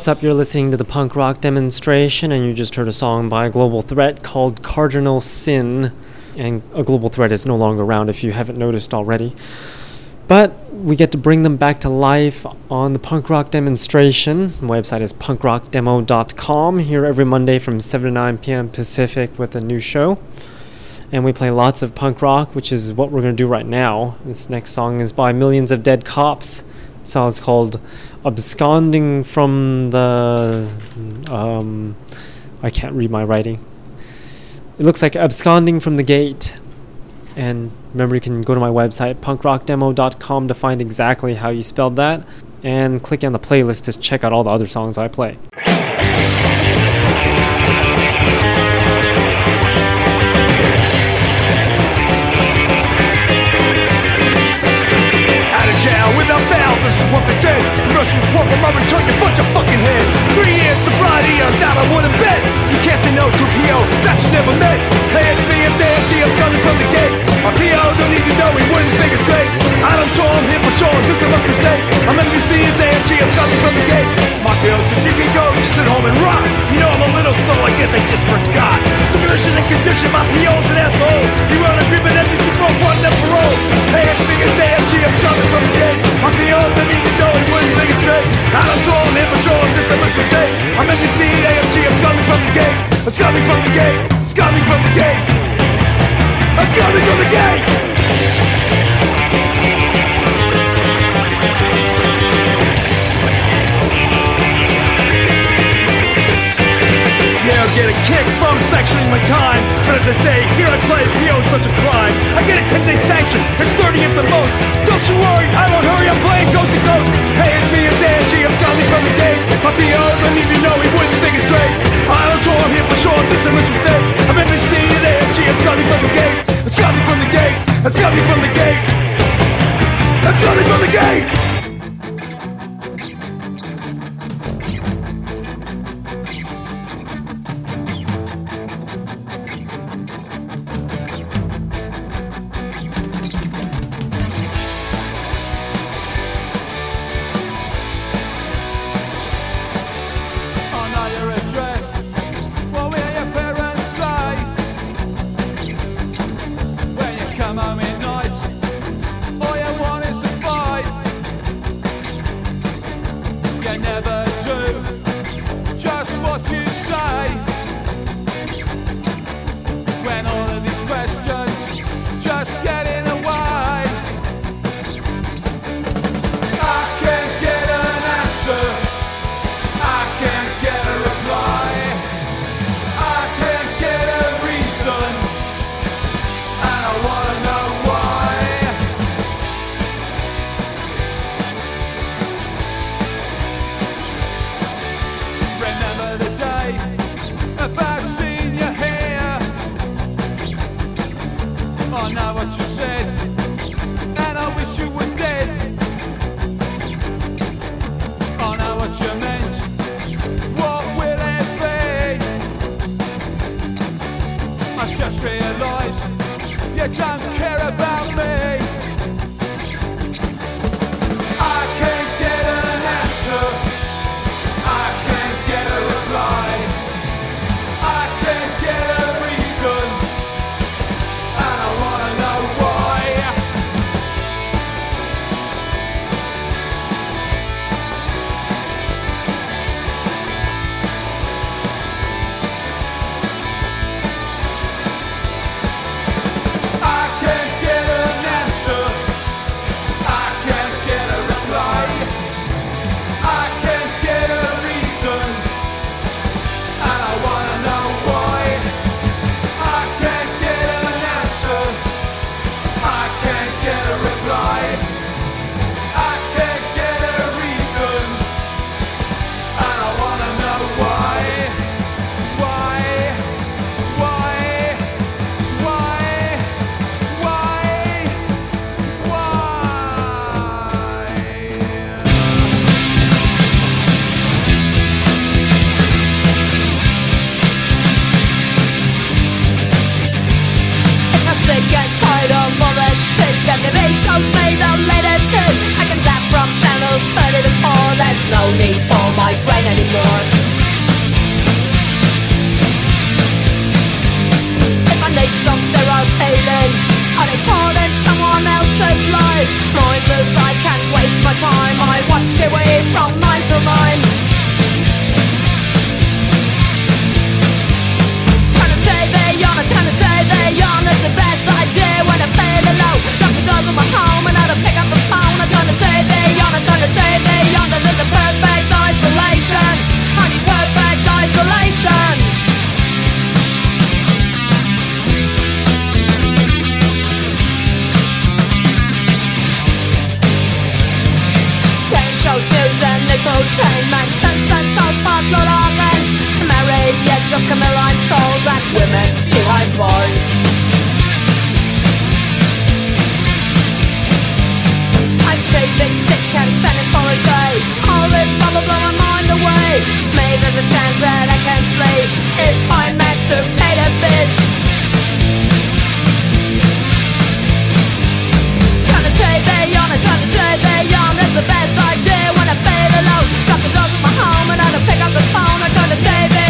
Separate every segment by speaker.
Speaker 1: what's up? You're listening to the punk rock demonstration, and you just heard a song by Global Threat called Cardinal Sin. And a Global Threat is no longer around if you haven't noticed already. But we get to bring them back to life on the punk rock demonstration. The website is punkrockdemo.com. Here every Monday from 7 to 9 p.m. Pacific with a new show. And we play lots of punk rock, which is what we're going to do right now. This next song is by Millions of Dead Cops. The song is called Absconding from the. Um, I can't read my writing. It looks like Absconding from the Gate. And remember, you can go to my website, punkrockdemo.com, to find exactly how you spelled that, and click on the playlist to check out all the other songs I play.
Speaker 2: Report from my return, you bunch of fucking head. Three years sobriety, I'm down, I wouldn't bet. You can't say no to a PO that you never met. It's me, it's AFG, I'm coming from the gate. My PO don't to know, he wouldn't think it's great. I don't show him here for sure, this is must mistake. I'm NBC, it's AFG, I'm coming from the gate. My PO says you can go, just sit home and rock. You know I'm a little slow, I guess I just forgot. Submission and condition, my PO's an asshole. You run a agreement and you broke one that parole. It's me, it's AFG, I'm coming from the gate. My PO don't to know, he wouldn't I from
Speaker 3: till nine. Turn the I best idea when. Lock the doors of my home and I don't pick up the phone. I the perfect isolation. I perfect isolation. Camilla and trolls And women behind bars. I'm TV sick and standing for a day. All this bubble blow my mind away. Maybe there's a chance that I can sleep If I masturbate a bit. Turn the TV on, I turn the TV on It's the best idea. When I feel alone Lock the doors of my home and I don't pick up the phone. I turn the TV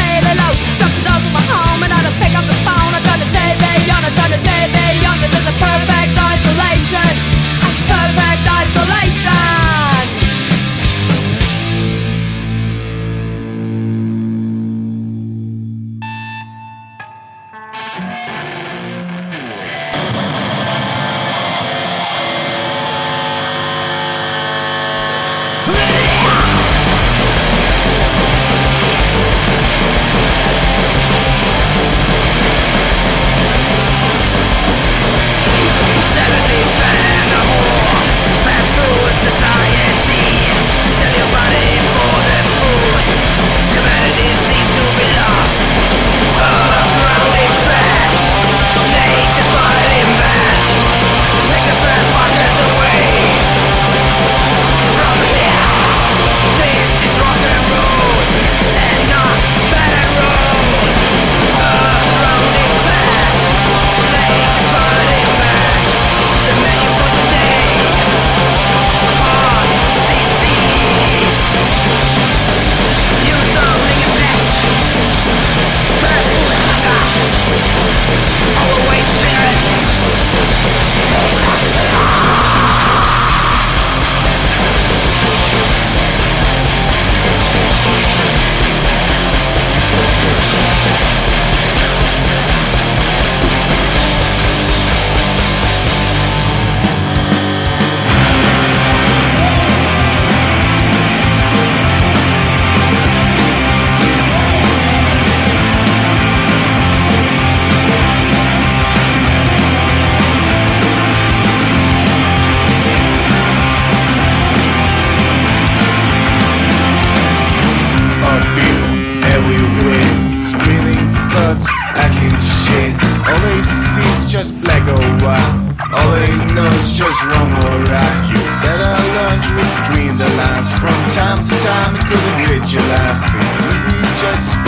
Speaker 3: my home and I don't pick up the phone. I Turn the TV on, I turn the TV on. This is a perfect isolation. Perfect isolation
Speaker 4: your life It's easy to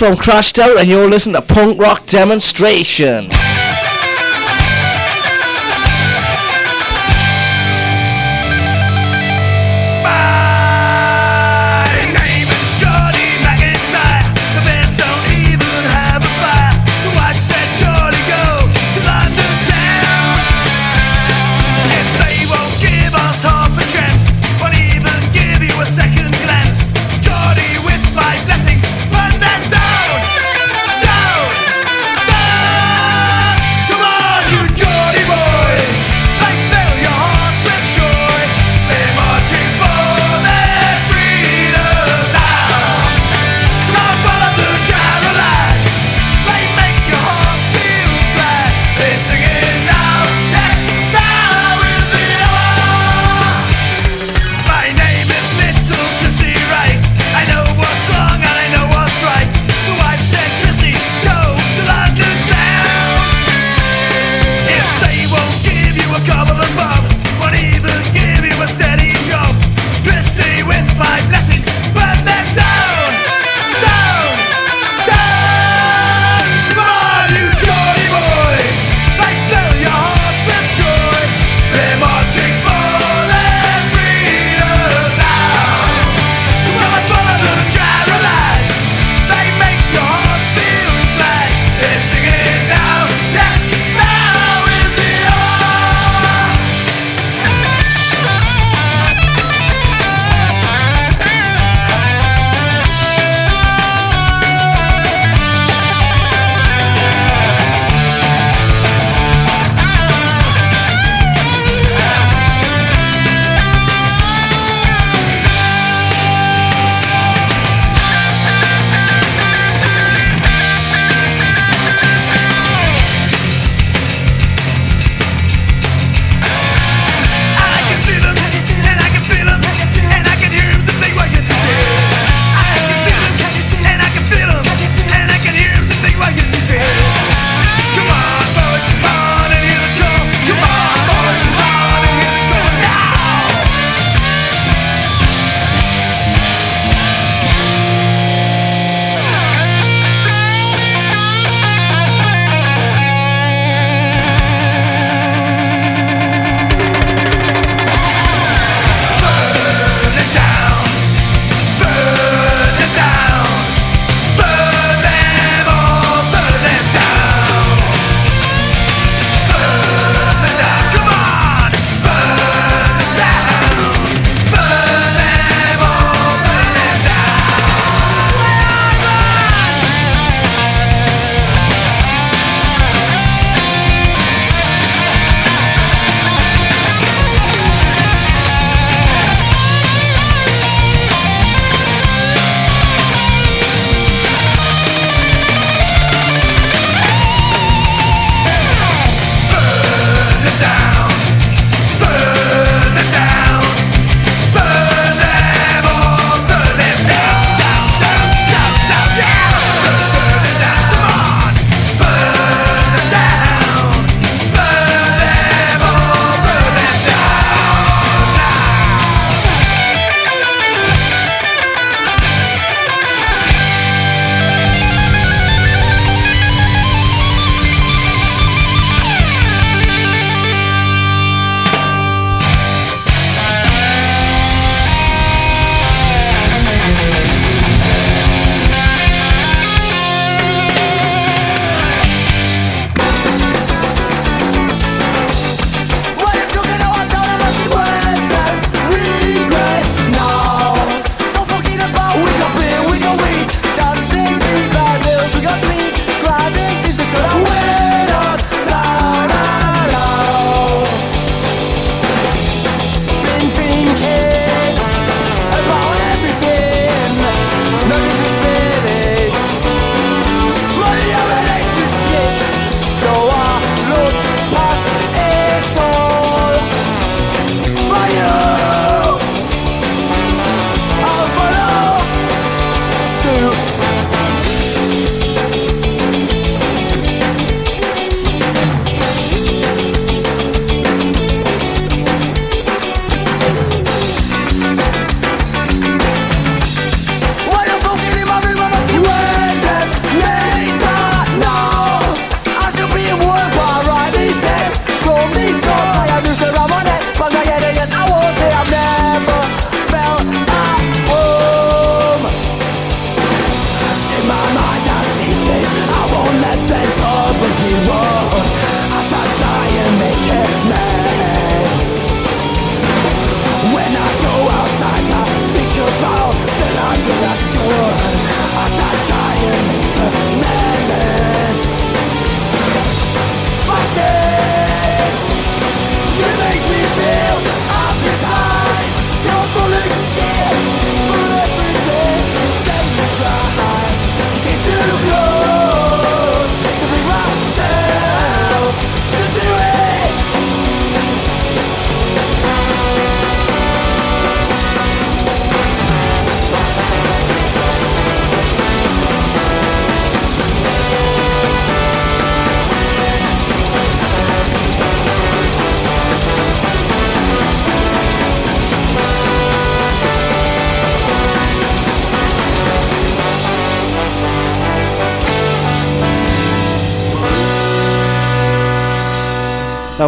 Speaker 5: from Crashed Out and you're listening to Punk Rock Demonstration.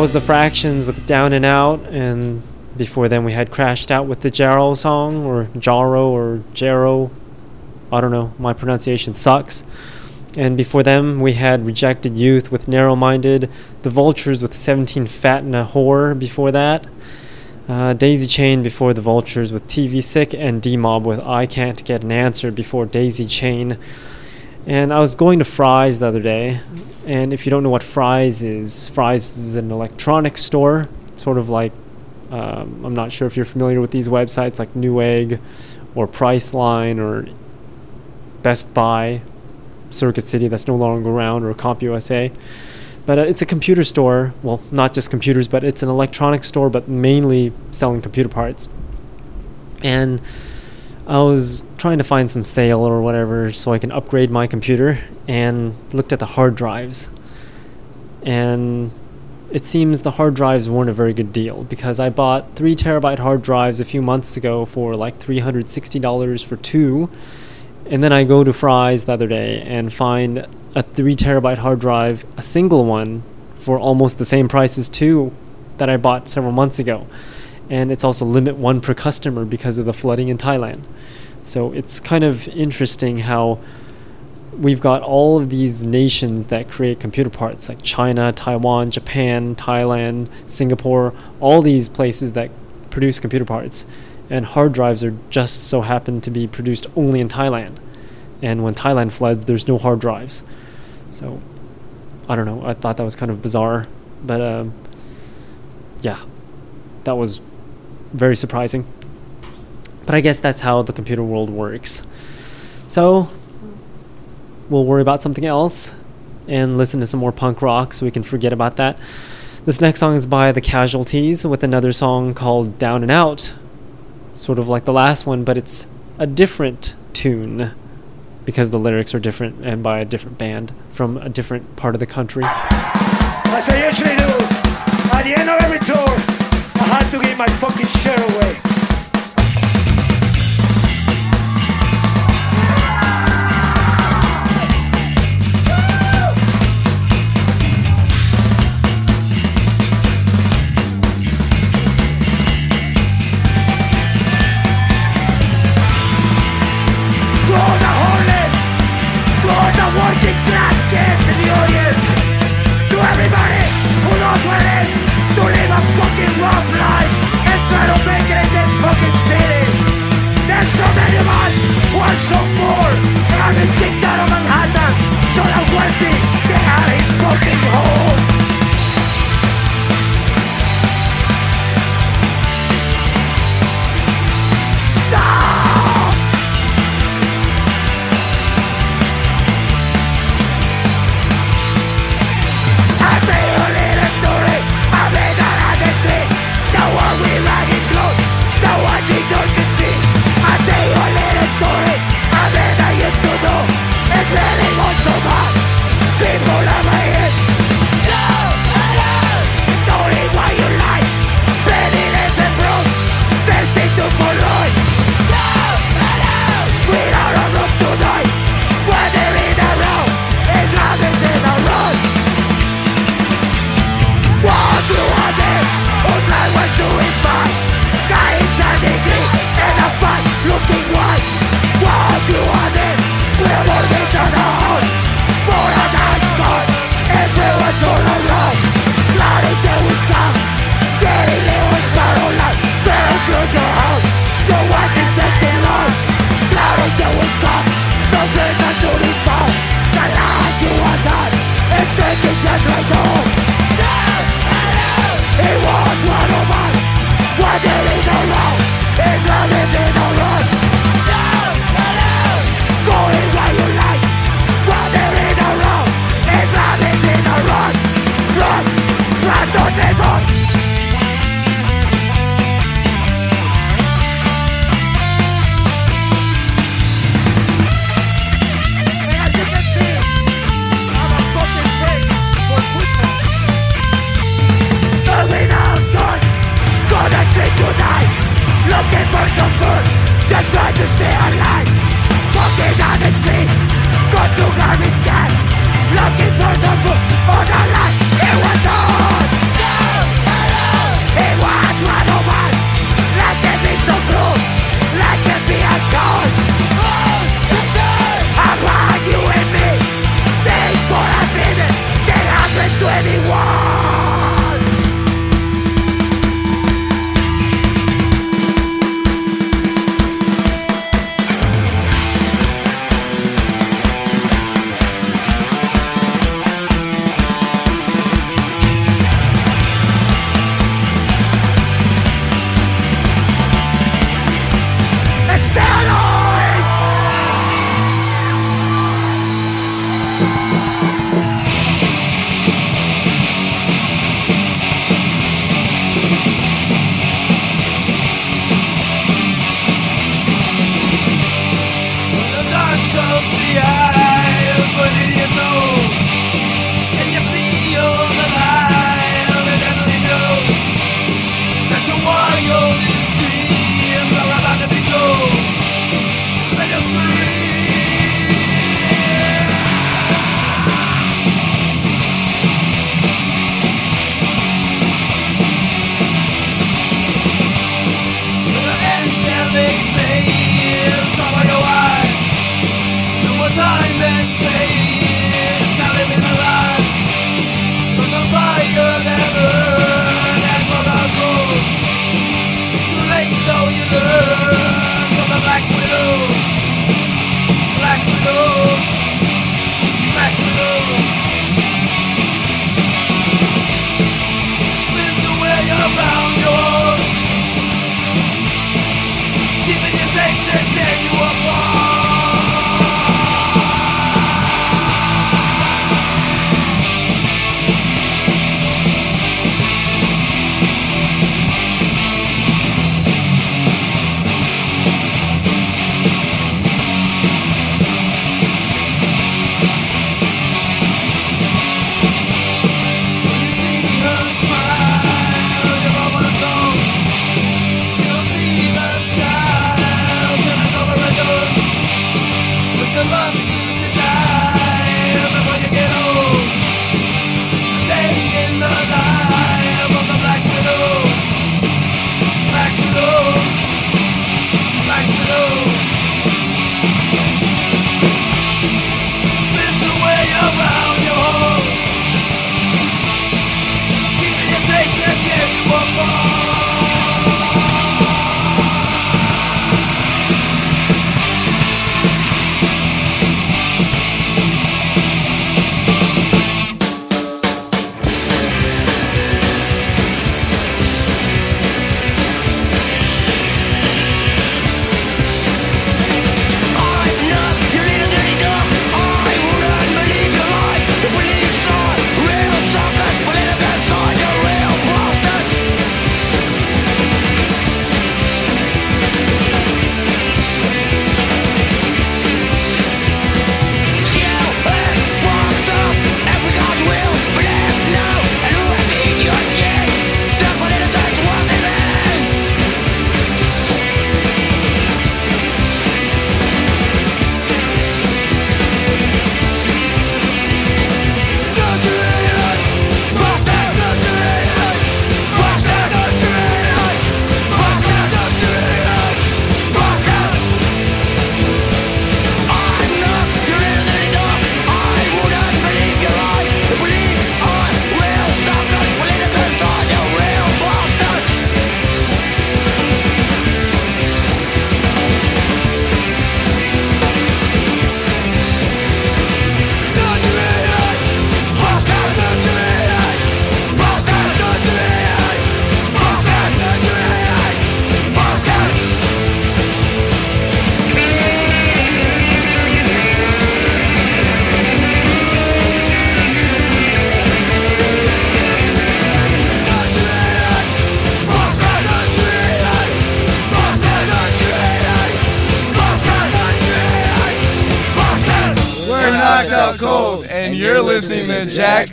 Speaker 1: Was the Fractions with Down and Out, and before then we had Crashed Out with the Jarrow song, or Jarro, or Jarrow. I don't know, my pronunciation sucks. And before them we had Rejected Youth with Narrow Minded, The Vultures with 17 Fat and a Whore before that. Uh, Daisy Chain before the Vultures with TV Sick, and D Mob with I Can't Get an Answer before Daisy Chain. And I was going to Fry's the other day, and if you don't know what Fry's is, Fry's is an electronics store, sort of like um, I'm not sure if you're familiar with these websites like Newegg or Priceline or Best Buy, Circuit City that's no longer around, or CompUSA. But uh, it's a computer store. Well, not just computers, but it's an electronics store, but mainly selling computer parts. And I was trying to find some sale or whatever so I can upgrade my computer and looked at the hard drives. And it seems the hard drives weren't a very good deal because I bought 3 terabyte hard drives a few months ago for like $360 for two. And then I go to Fry's the other day and find a 3 terabyte hard drive, a single one, for almost the same price as two that I bought several months ago. And it's also limit one per customer because of the flooding in Thailand. So it's kind of interesting how we've got all of these nations that create computer parts like China, Taiwan, Japan, Thailand, Singapore, all these places that produce computer parts. And hard drives are just so happen to be produced only in Thailand. And when Thailand floods, there's no hard drives. So I don't know. I thought that was kind of bizarre, but um, yeah, that was very surprising. But I guess that's how the computer world works. So we'll worry about something else and listen to some more punk rock so we can forget about that. This next song is by The Casualties with another song called Down and Out. Sort of like the last one, but it's a different tune because the lyrics are different and by a different band from a different part of the country.
Speaker 6: As I usually do, at the end of every tour, to give my fucking shirt away.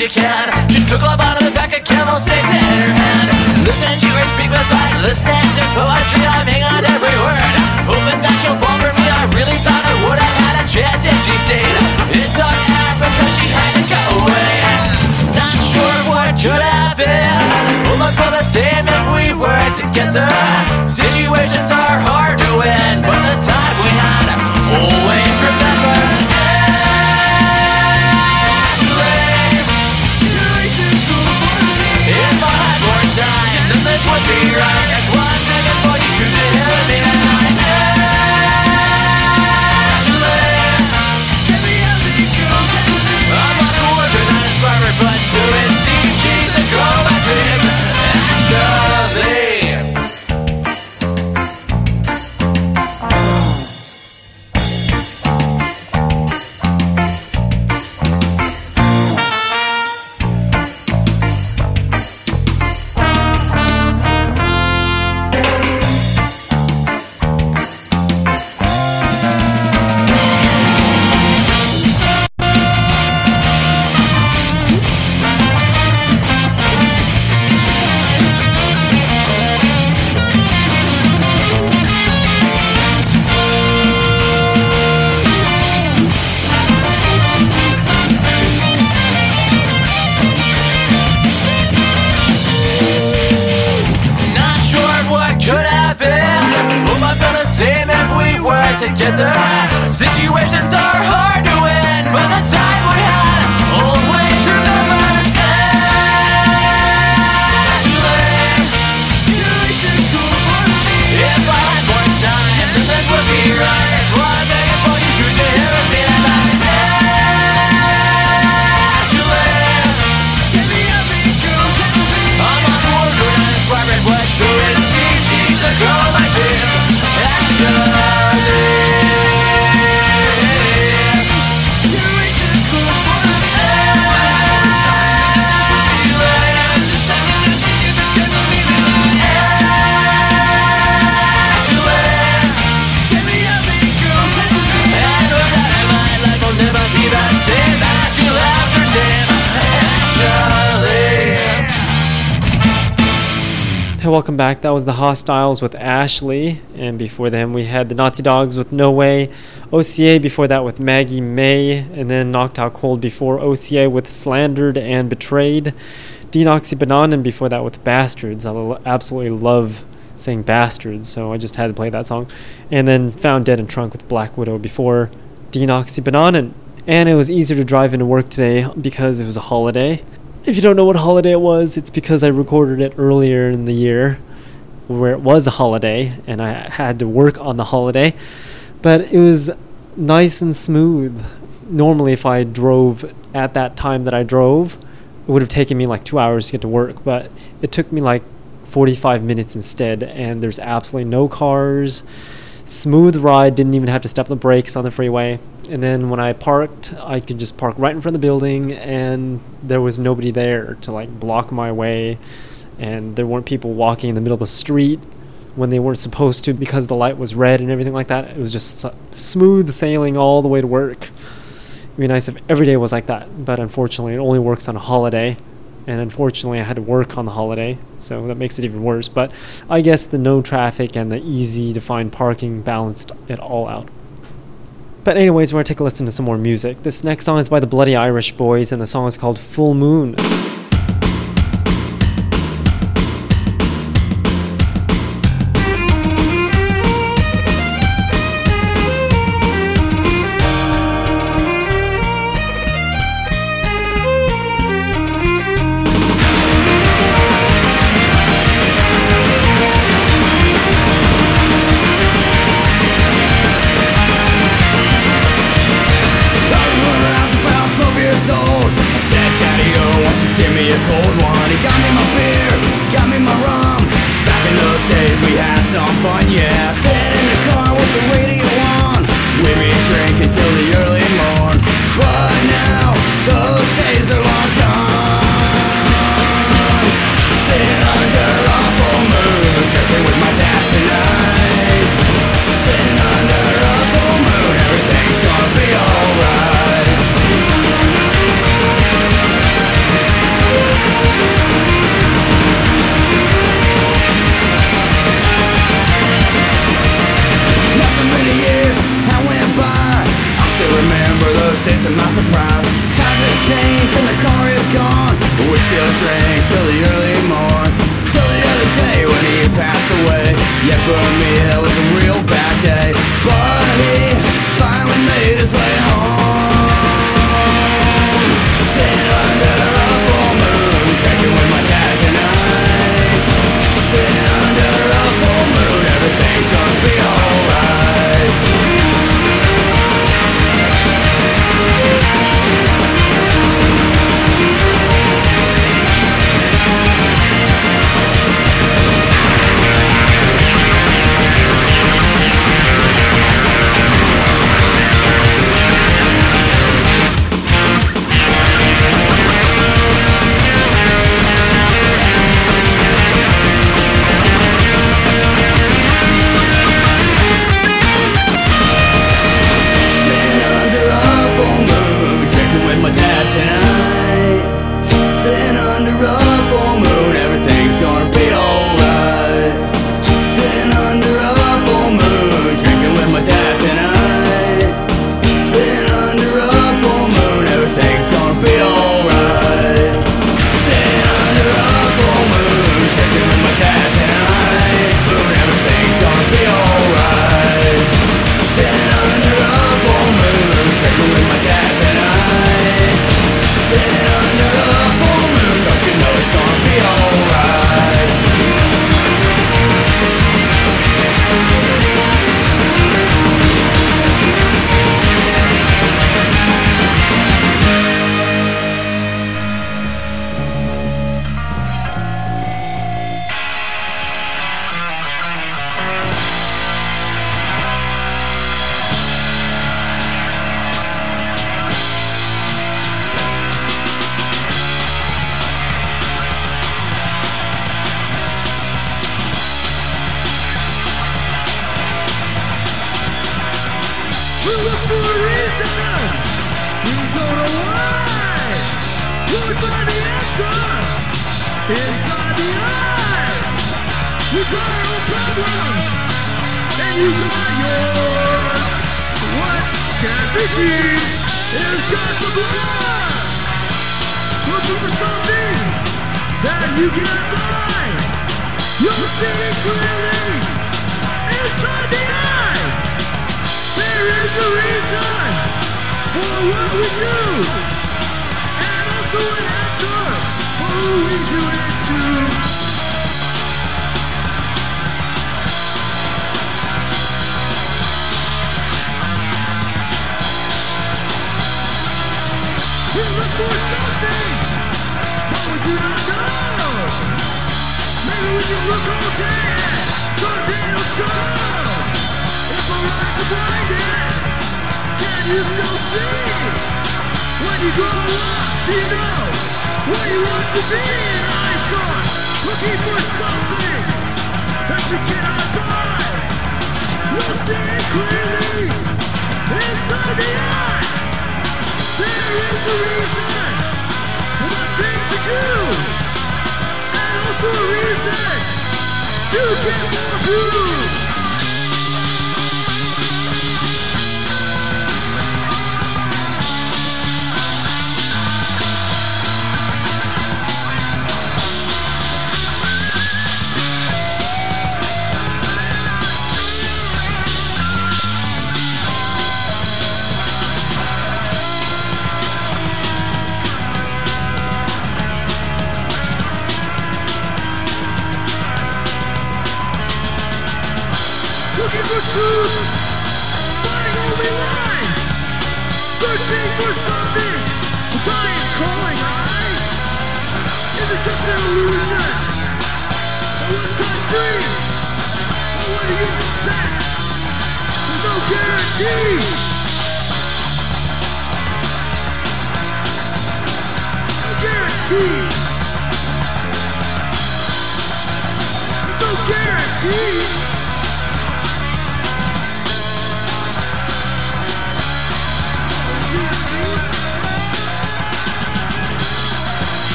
Speaker 6: you can.
Speaker 7: She took love out of this
Speaker 1: back. That was the Hostiles with Ashley, and before them we had the Nazi Dogs with No Way, OCA before that with Maggie May, and then Knocked Out Cold before OCA with Slandered and Betrayed, Denoxy Bananen before that with Bastards. I absolutely love saying Bastards, so I just had to play that song, and then Found Dead and Trunk with Black Widow before Denoxy Bananen. And it was easier to drive into work today because it was a holiday. If you don't know what holiday it was, it's because I recorded it earlier in the year where it was a holiday and I had to work on the holiday. But it was nice and smooth. Normally, if I drove at that time that I drove, it would have taken me like two hours to get to work, but it took me like 45 minutes instead, and there's absolutely no cars. Smooth ride, didn't even have to step the brakes on the freeway. And then when I parked, I could just park right in front of the building, and there was nobody there to like block my way, and there weren't people walking in the middle of the street
Speaker 8: when they weren't supposed to because the light was red and everything like that. It was just smooth sailing all the way to work. It'd be nice if every day was like that, but unfortunately, it only works on a holiday. And unfortunately, I had to work on the holiday, so that makes it even worse. But I guess the no traffic and the easy to find parking balanced it all out. But, anyways, we're gonna take a listen to some more music. This next song is by the Bloody Irish Boys, and the song is called Full Moon.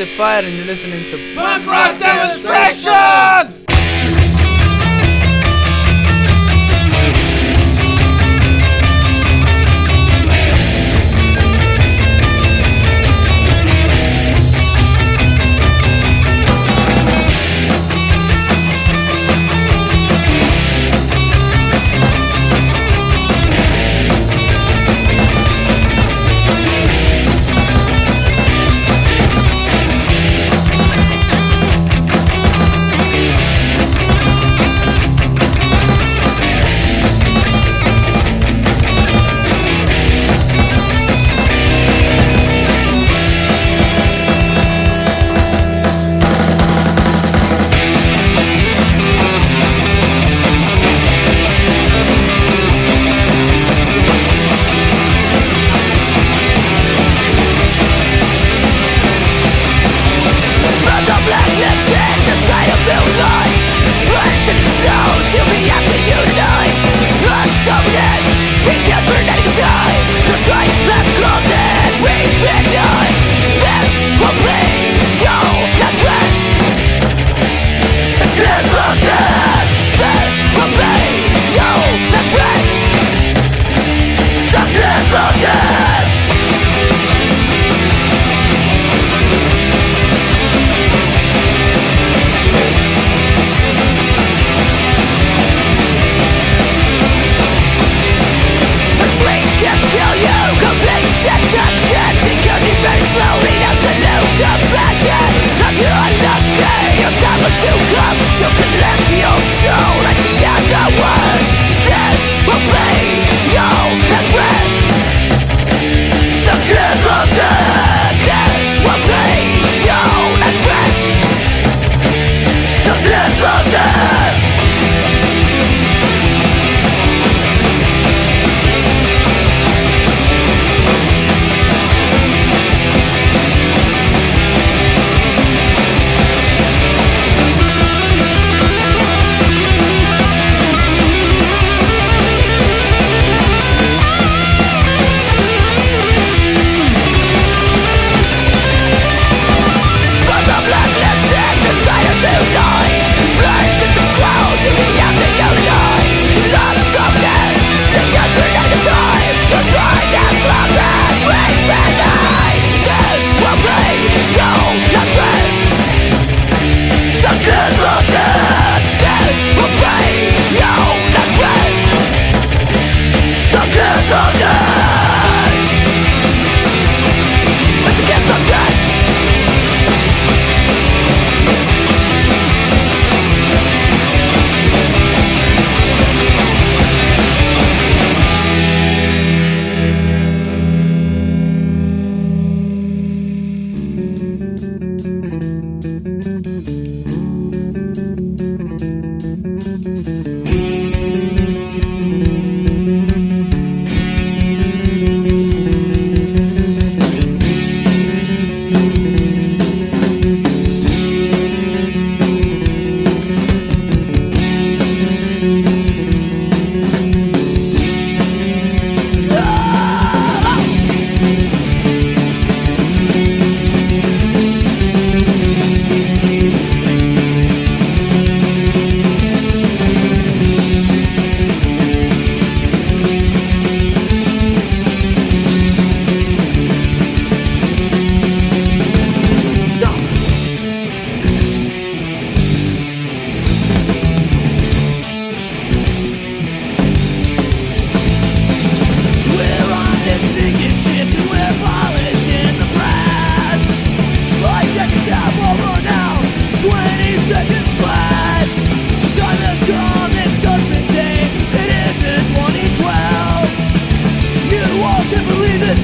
Speaker 9: Hey, this is Defiant, and you're listening to
Speaker 10: Punk Rock Demonstration!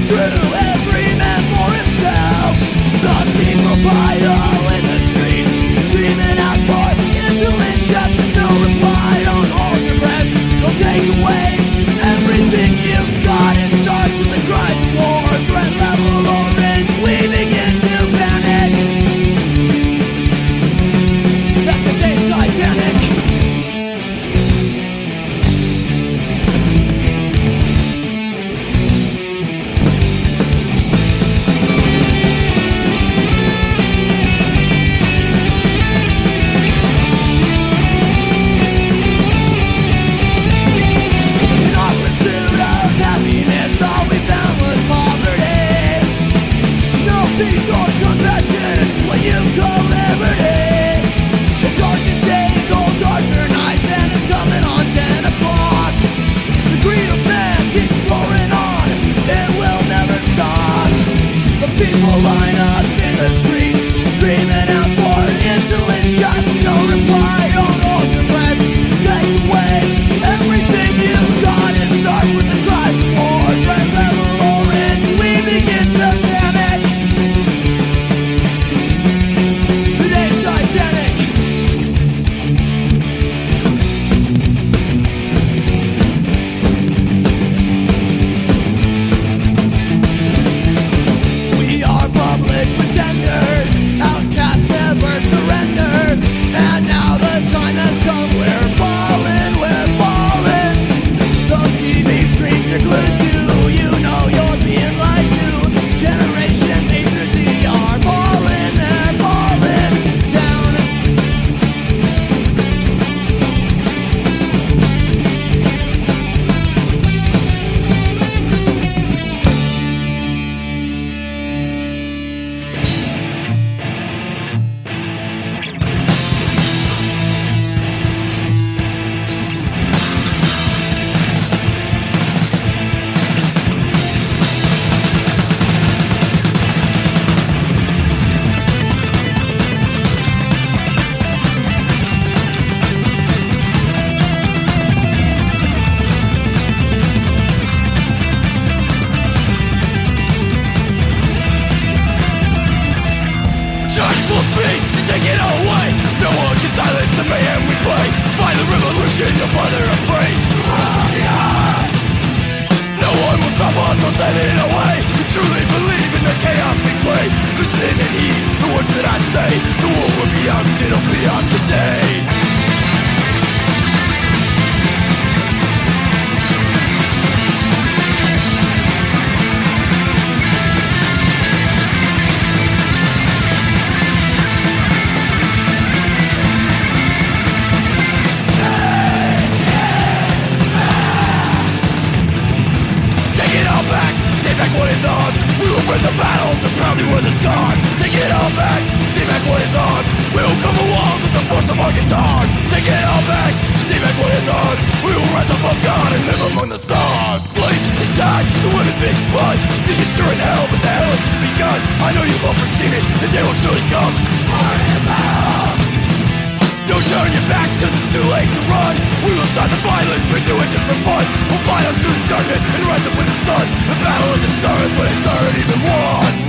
Speaker 5: Revolution, the
Speaker 11: battle isn't started but it's already been won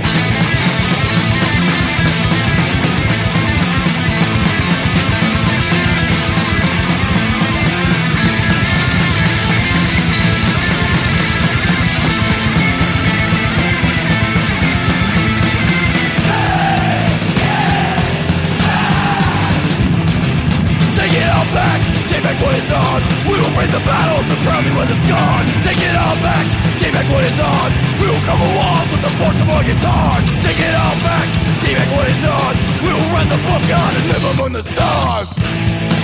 Speaker 11: the our guitars. Take it all back, take back what is ours? We will rise above God and live among the stars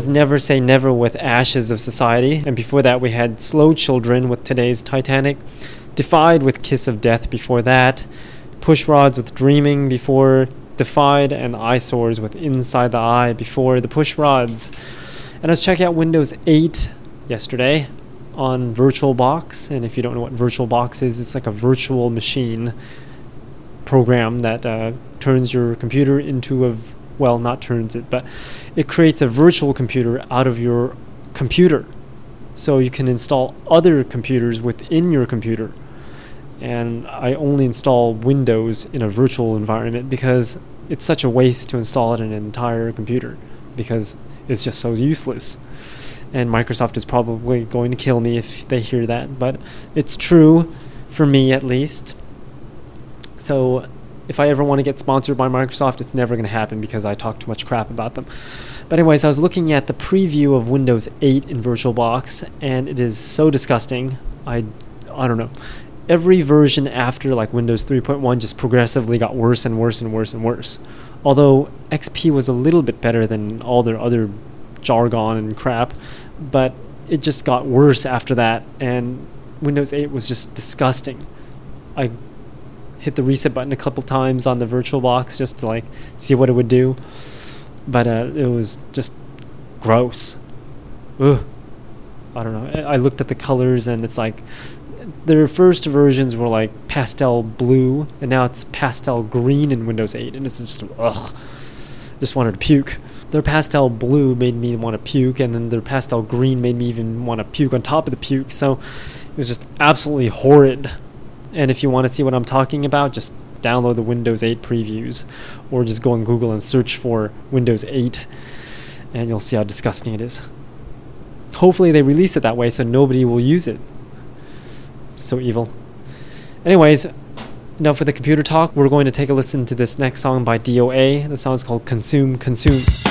Speaker 1: was Never Say Never with Ashes of Society. And before that, we had Slow Children with today's Titanic. Defied with Kiss of Death before that. Push Rods with Dreaming before Defied. And Eyesores with Inside the Eye before the Push Rods. And I was checking out Windows 8 yesterday on VirtualBox. And if you don't know what VirtualBox is, it's like a virtual machine program that uh, turns your computer into a v- well not turns it but it creates a virtual computer out of your computer. So you can install other computers within your computer. And i only install windows in a virtual environment because it's such a waste to install it in an entire computer because it's just so useless. And microsoft is probably going to kill me if they hear that but it's true for me at least. So if I ever want to get sponsored by Microsoft, it's never going to happen because I talk too much crap about them. But anyways, I was looking at the preview of Windows 8 in VirtualBox, and it is so disgusting. I, I don't know. Every version after like Windows 3.1 just progressively got worse and worse and worse and worse. Although XP was a little bit better than all their other jargon and crap, but it just got worse after that, and Windows 8 was just disgusting. I hit the reset button a couple times on the virtual box just to like see what it would do. But uh, it was just gross. Ugh. i don't know. I, looked at the colors and it's like their first versions were like pastel blue and now it's pastel green in windows 8 and it's just ugh. Just wanted to puke. Their pastel blue made me want to puke and then their pastel green made me even want to puke on top of the puke. So it was just absolutely horrid and if you want to see what I'm talking about, just download the Windows 8 previews or just go on Google and search for Windows 8 and you'll see how disgusting it is. Hopefully, they release it that way so nobody will use it. So evil. Anyways, now for the computer talk. We're going to take a listen to this next song by DOA. The song is called Consume, Consume.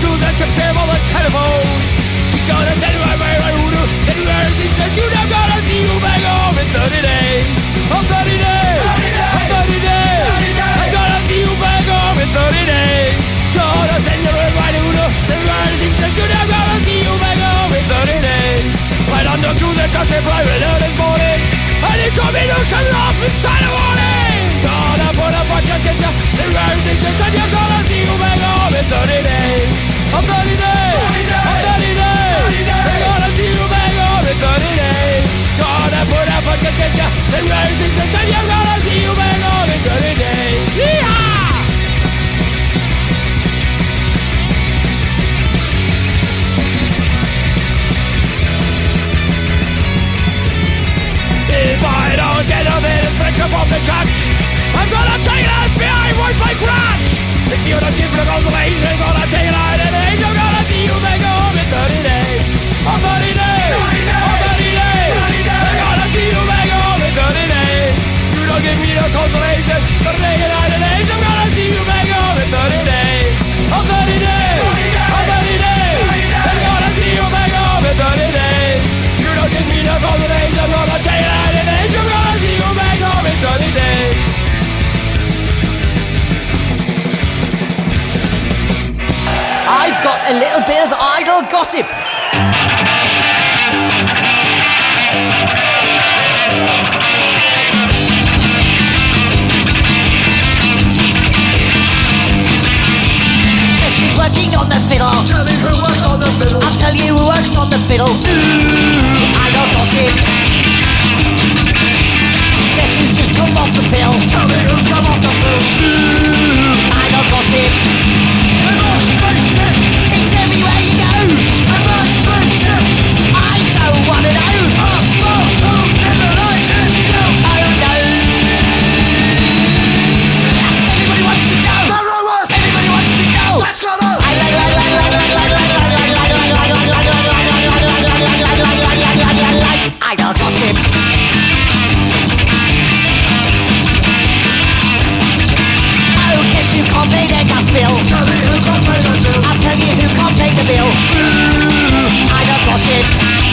Speaker 12: To
Speaker 5: telephone. I'm very rude. Tell you everything that you never gonna see in 30 days. 30 days. 30 days. I'm gonna see you in 30 days. You right never gonna see you back home in 30 days. I don't talk to the right morning. And shut off inside the morning. Put a bunch of kids up. Everything that said you're gonna see you back home in 30 days. Oh, 30 days. Oh, 30 days. I'm gonna see you back home in 30 days. Gonna put a bunch of kids up. Tell you everything that said you're gonna see you back home in 30 days. Don't get a bit of friendship of the church, I'm gonna take it out behind right by crotch. If you don't give the consolation, I'm gonna take it out and. I'm gonna see you back home in 30 days. Oh, 30 days. Oh, 30 days. I'm gonna see you back home in 30 days. You don't give me the consolation, but take it out and. I'm gonna see you back home in 30 days. Oh, 30 days. Oh, 30 days. I'm gonna see you back home in 30 days. You don't give me the consolation, gonna take it out back home in 30 days.
Speaker 13: I've got a little bit of idle gossip. Who's working on the fiddle? Tell me who works on the fiddle. I'll tell you who works on the fiddle. Ooh, idle gossip. Lessons just come off the pill. Tell me who's come off the pill. Ooh, I know gossip. It's everywhere you go.
Speaker 2: I'm expensive I don't wanna know.
Speaker 14: I Ooh, I got gossip.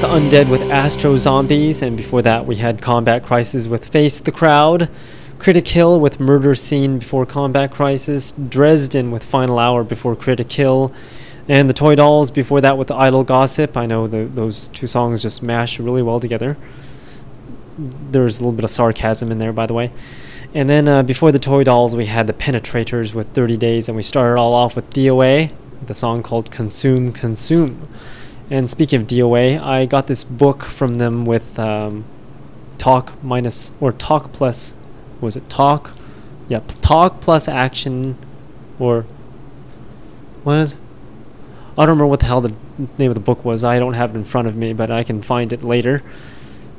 Speaker 14: The
Speaker 1: Undead with Astro Zombies, and before that we had Combat Crisis with Face the Crowd, Critic Hill with Murder Scene before Combat Crisis, Dresden with Final Hour before Critic Hill, and the Toy Dolls before that with Idle Gossip. I know the, those two songs just mash really well together. There's a little bit of sarcasm in there, by the way. And then uh, before the Toy Dolls, we had the Penetrators with 30 Days, and we started all off with DOA, the song called Consume, Consume. And speaking of DOA, I got this book from them with um, talk minus or talk plus, was it talk? Yep, talk plus action, or what is? I don't remember what the hell the name of the book was. I don't have it in front of me, but I can find it later.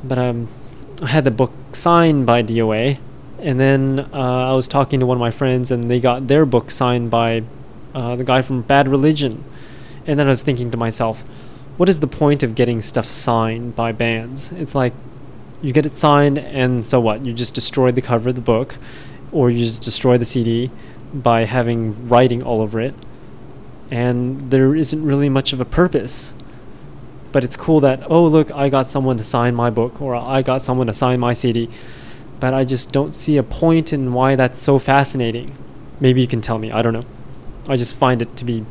Speaker 1: But um, I had the book signed by DOA, and then uh, I was talking to one of my friends, and they got their book signed by uh, the guy from Bad Religion. And then I was thinking to myself, what is the point of getting stuff signed by bands? It's like you get it signed, and so what? You just destroy the cover of the book, or you just destroy the CD by having writing all over it, and there isn't really much of a purpose. But it's cool that, oh, look, I got someone to sign my book, or I got someone to sign my CD. But I just don't see a point in why that's so fascinating. Maybe you can tell me, I don't know. I just find it to be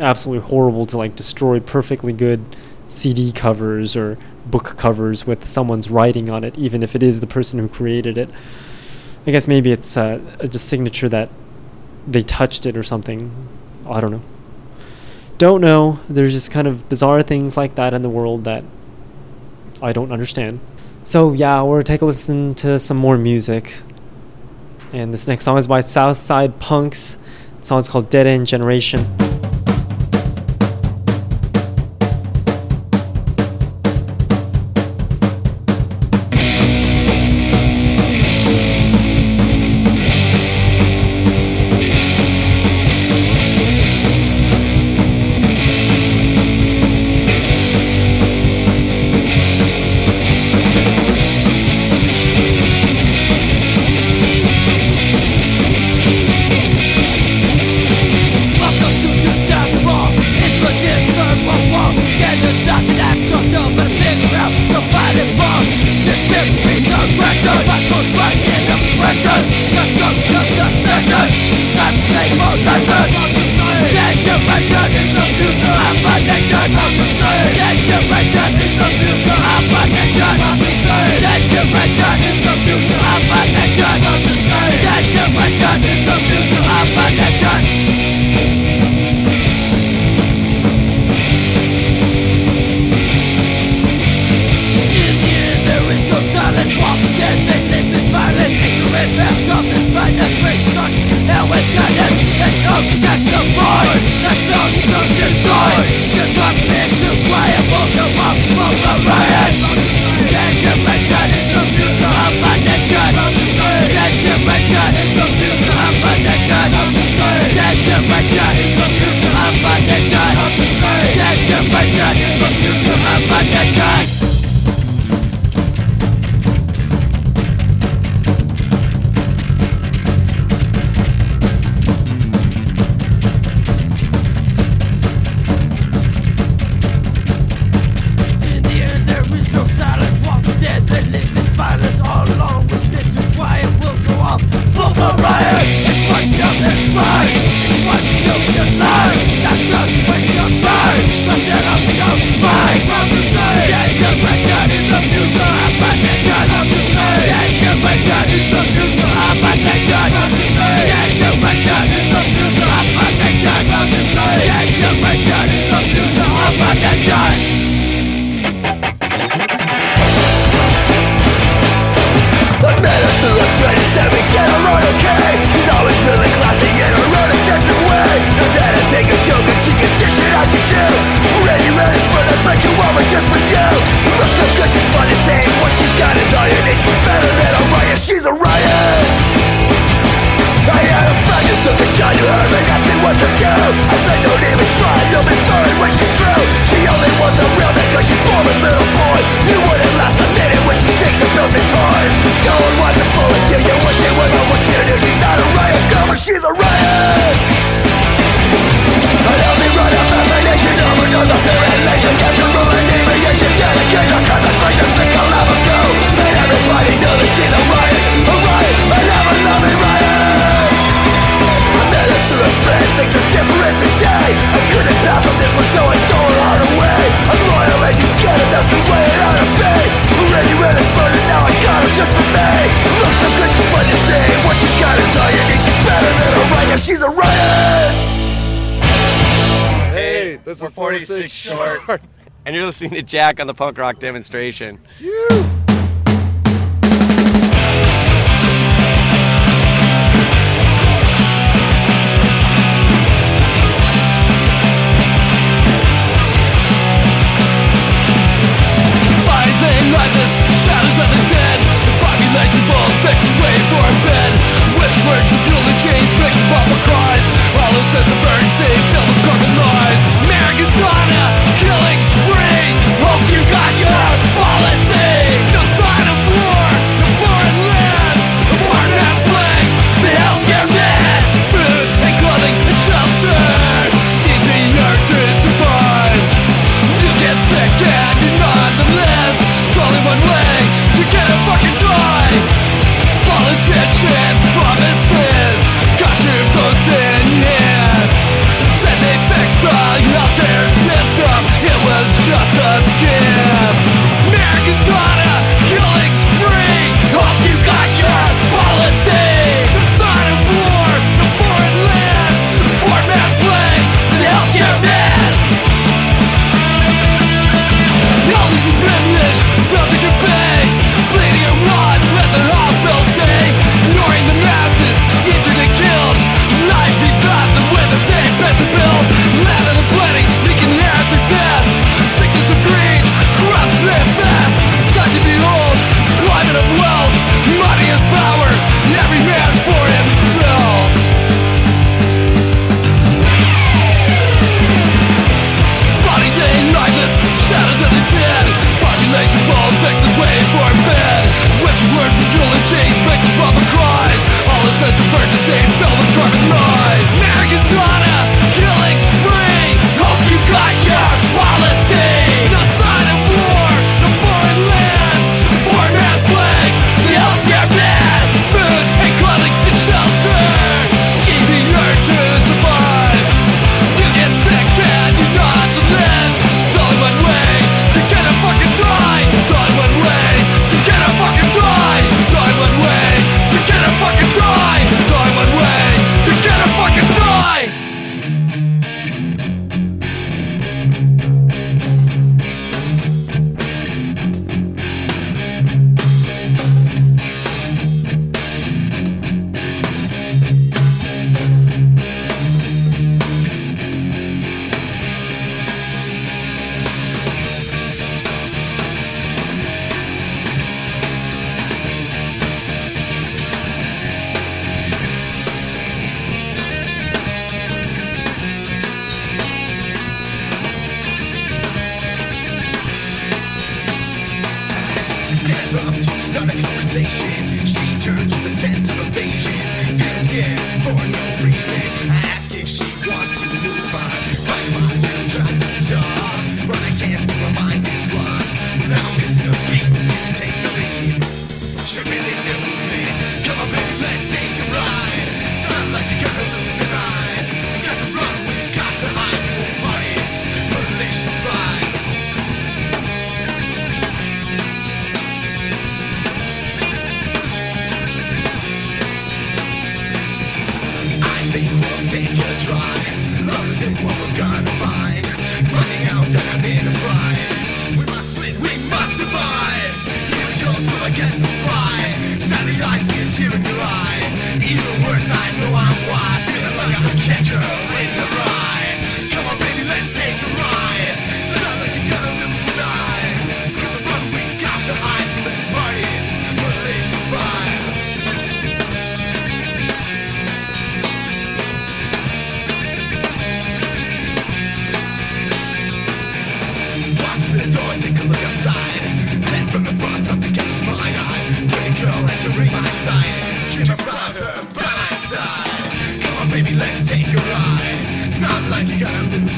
Speaker 1: absolutely horrible to like destroy perfectly good CD covers or book covers with someone's writing on it, even if it is the person who created it. I guess maybe it's uh, a just signature that they touched it or something. I don't know. Don't know. There's just kind of bizarre things like that in the world that I don't understand. So yeah, we'll take a listen to some more music. And this next song is by Southside Punks. The song is called Dead End Generation.
Speaker 15: listening to Jack on the punk rock demonstration.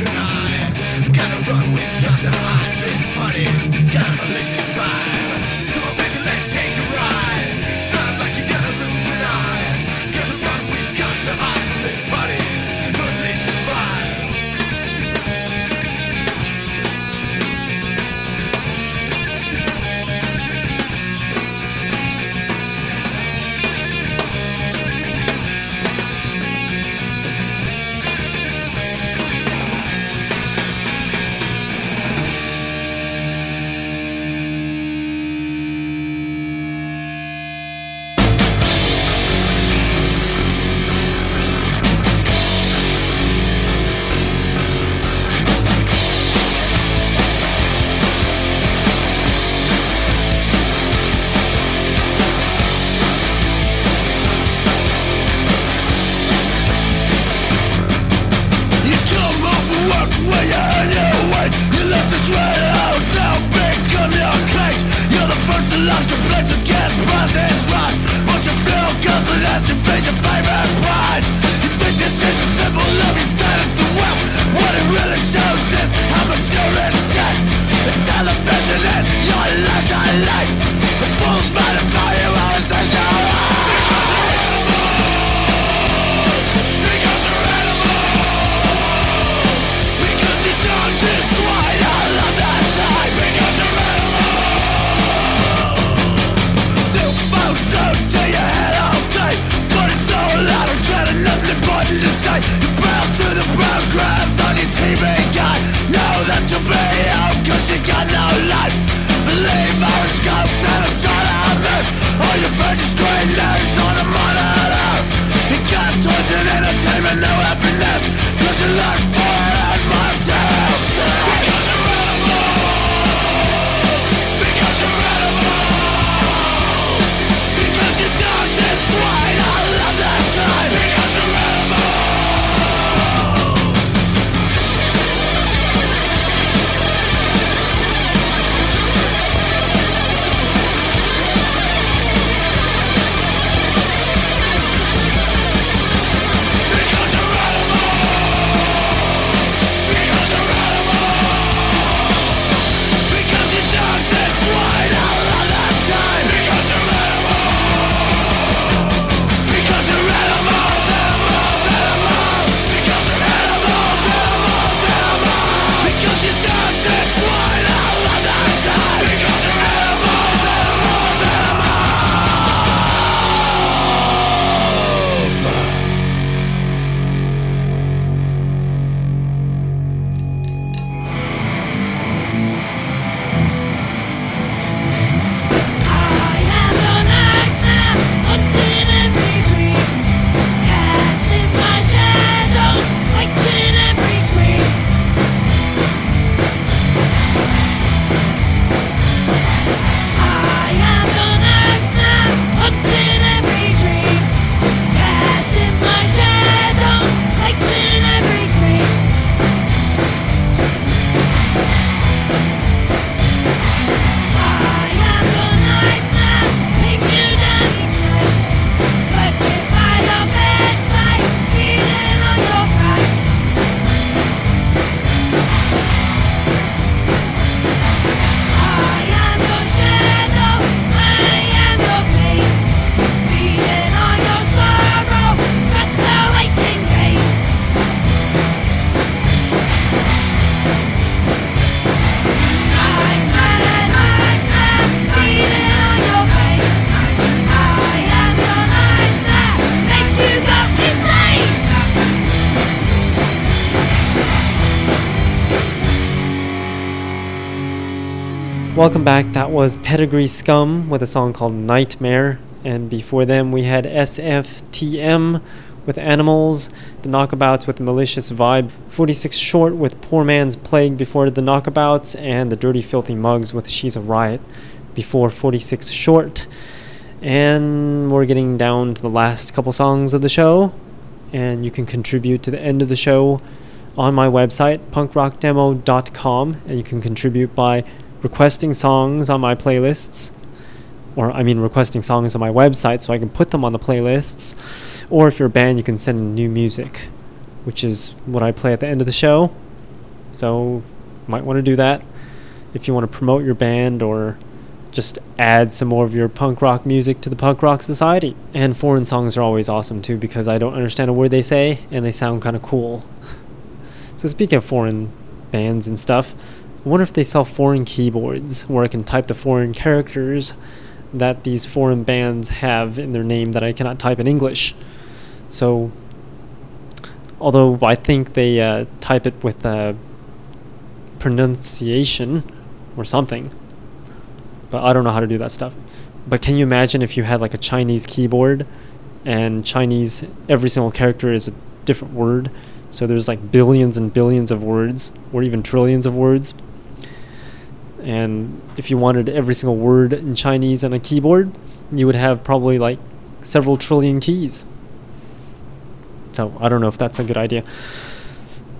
Speaker 4: tonight Gotta run with time to hide party's Got a malicious vibe Come on!
Speaker 1: Welcome back. That was Pedigree Scum with a song called Nightmare. And before them, we had SFTM with Animals, The Knockabouts with Malicious Vibe, 46 Short with Poor Man's Plague before The Knockabouts, and The Dirty Filthy Mugs with She's a Riot before 46 Short. And we're getting down to the last couple songs of the show. And you can contribute to the end of the show on my website, punkrockdemo.com. And you can contribute by requesting songs on my playlists, or I mean, requesting songs on my website so I can put them on the playlists. Or if you're a band, you can send in new music, which is what I play at the end of the show. So, might want to do that if you want to promote your band or just add some more of your punk rock music to the punk rock society. And foreign songs are always awesome too because I don't understand a word they say and they sound kind of cool. so, speaking of foreign bands and stuff, I wonder if they sell foreign keyboards where I can type the foreign characters that these foreign bands have in their name that I cannot type in English. So, although I think they uh, type it with uh, pronunciation or something, but I don't know how to do that stuff. But can you imagine if you had like a Chinese keyboard and Chinese, every single character is a different word? So there's like billions and billions of words, or even trillions of words. And if you wanted every single word in Chinese on a keyboard, you would have probably like several trillion keys. So I don't know if that's a good idea.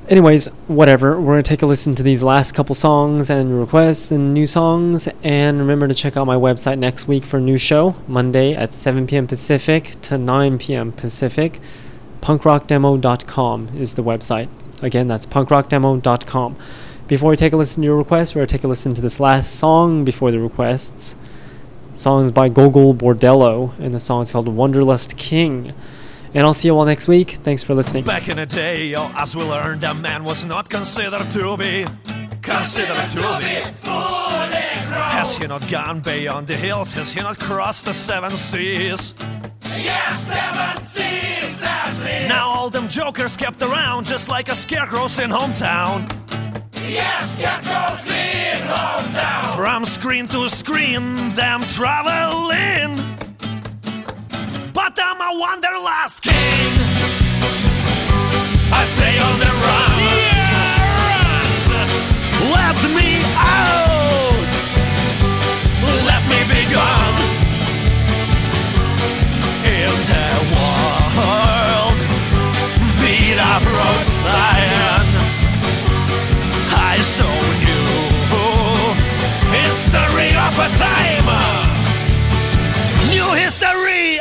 Speaker 1: Anyways, whatever. We're going to take a listen to these last couple songs and requests and new songs. And remember to check out my website next week for a new show, Monday at 7 p.m. Pacific to 9 p.m. Pacific. Punkrockdemo.com is the website. Again, that's punkrockdemo.com. Before we take a listen to your requests, we're going to take a listen to this last song before the requests. Song is by Gogol Bordello, and the song is called Wanderlust King. And I'll see you all next week. Thanks for listening.
Speaker 5: Back in the day, oh, as we learned, a man was not considered to be considered to be Has he not gone beyond the hills? Has he not crossed the seven seas?
Speaker 4: Yes, seven seas at least.
Speaker 5: Now all them jokers kept around just like a scarecrows in hometown.
Speaker 4: Yes, scarecrows in hometown.
Speaker 5: From screen to screen, them traveling. But I'm a wanderlust king. I stay on the run. Let me out. Let me be gone. In the world, beat up road sign. I so knew history of a time. New history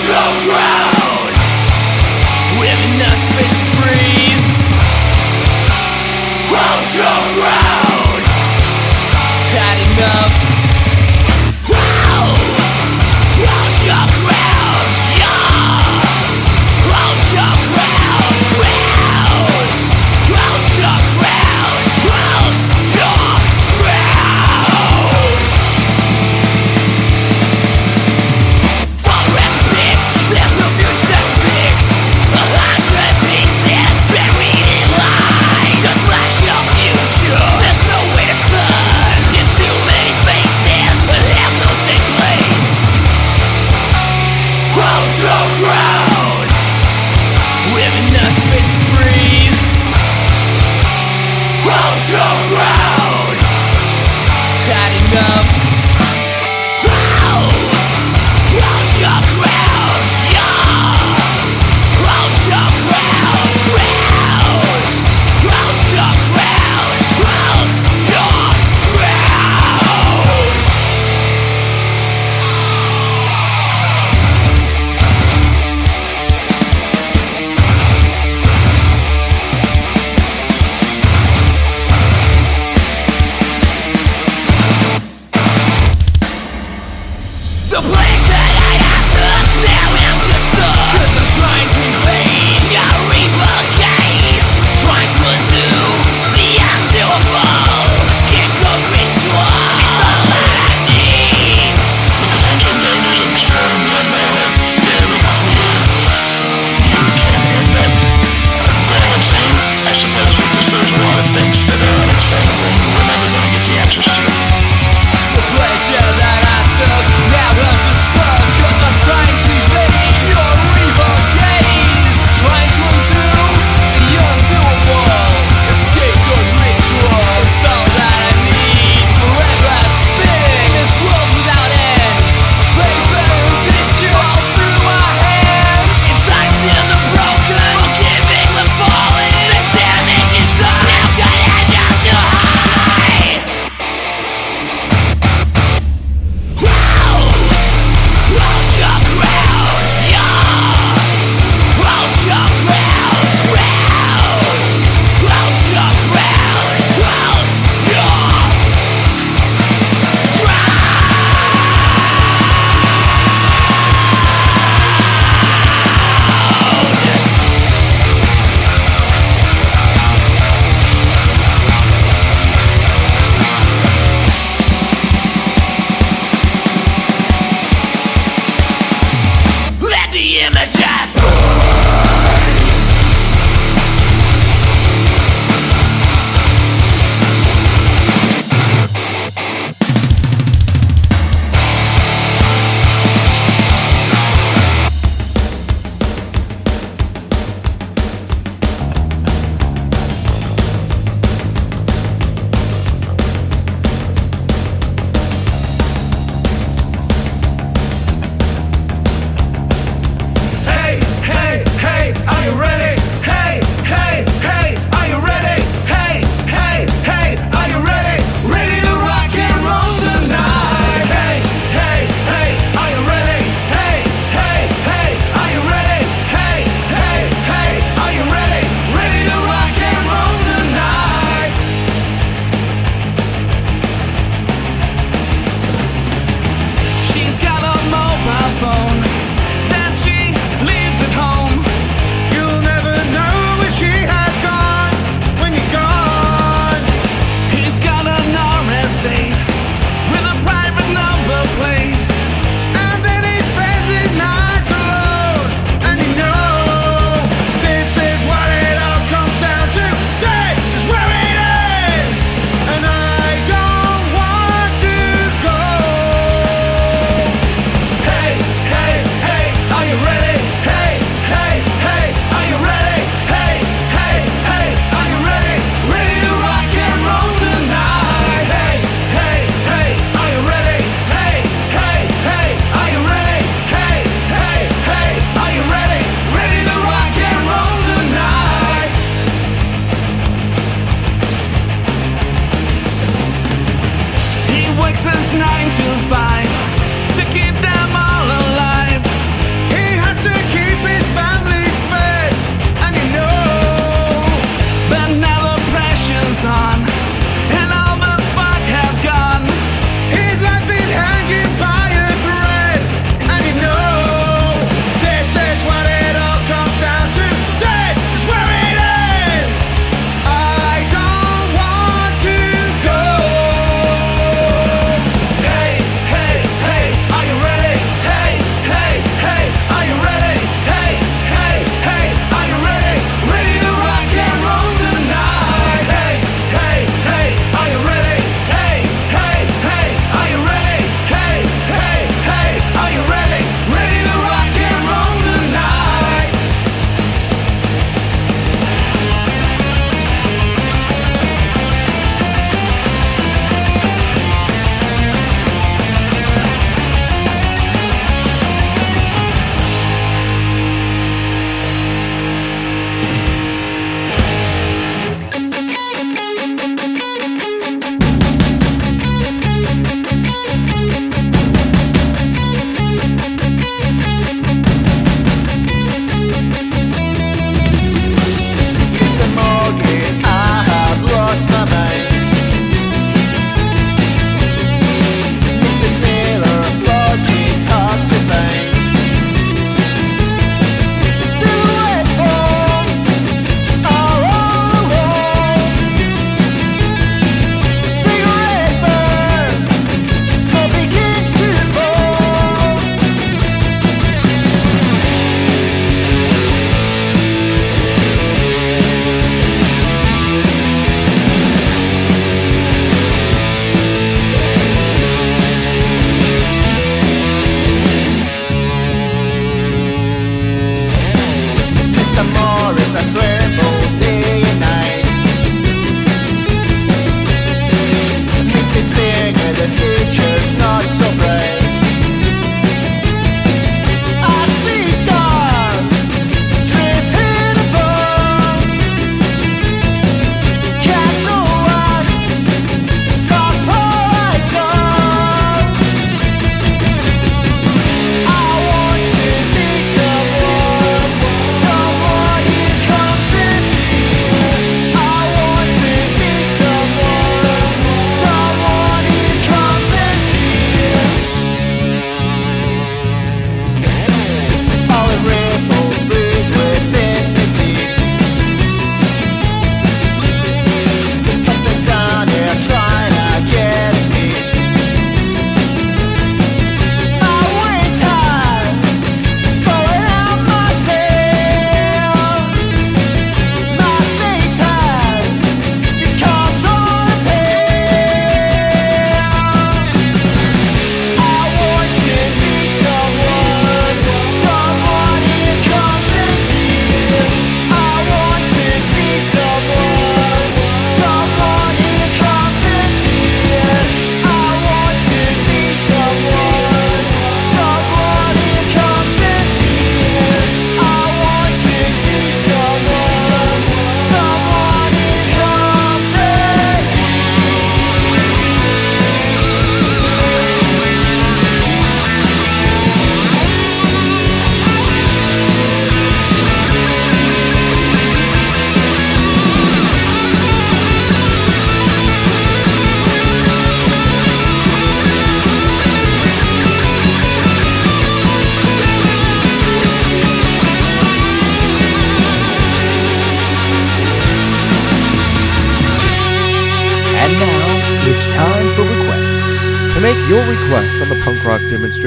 Speaker 16: Slow ground.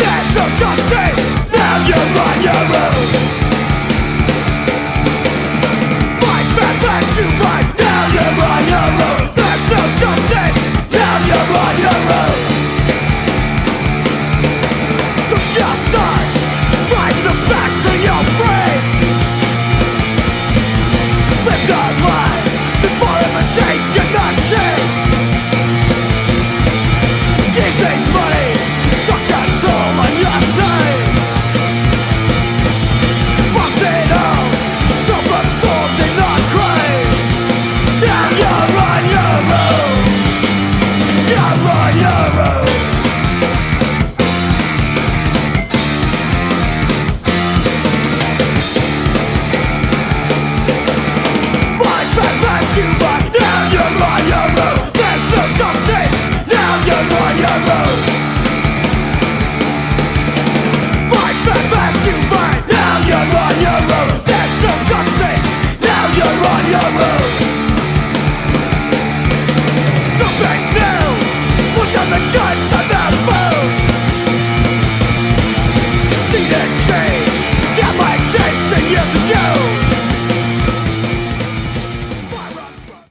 Speaker 5: There's no justice. Now you're on your own Now you're on your own. There's no justice.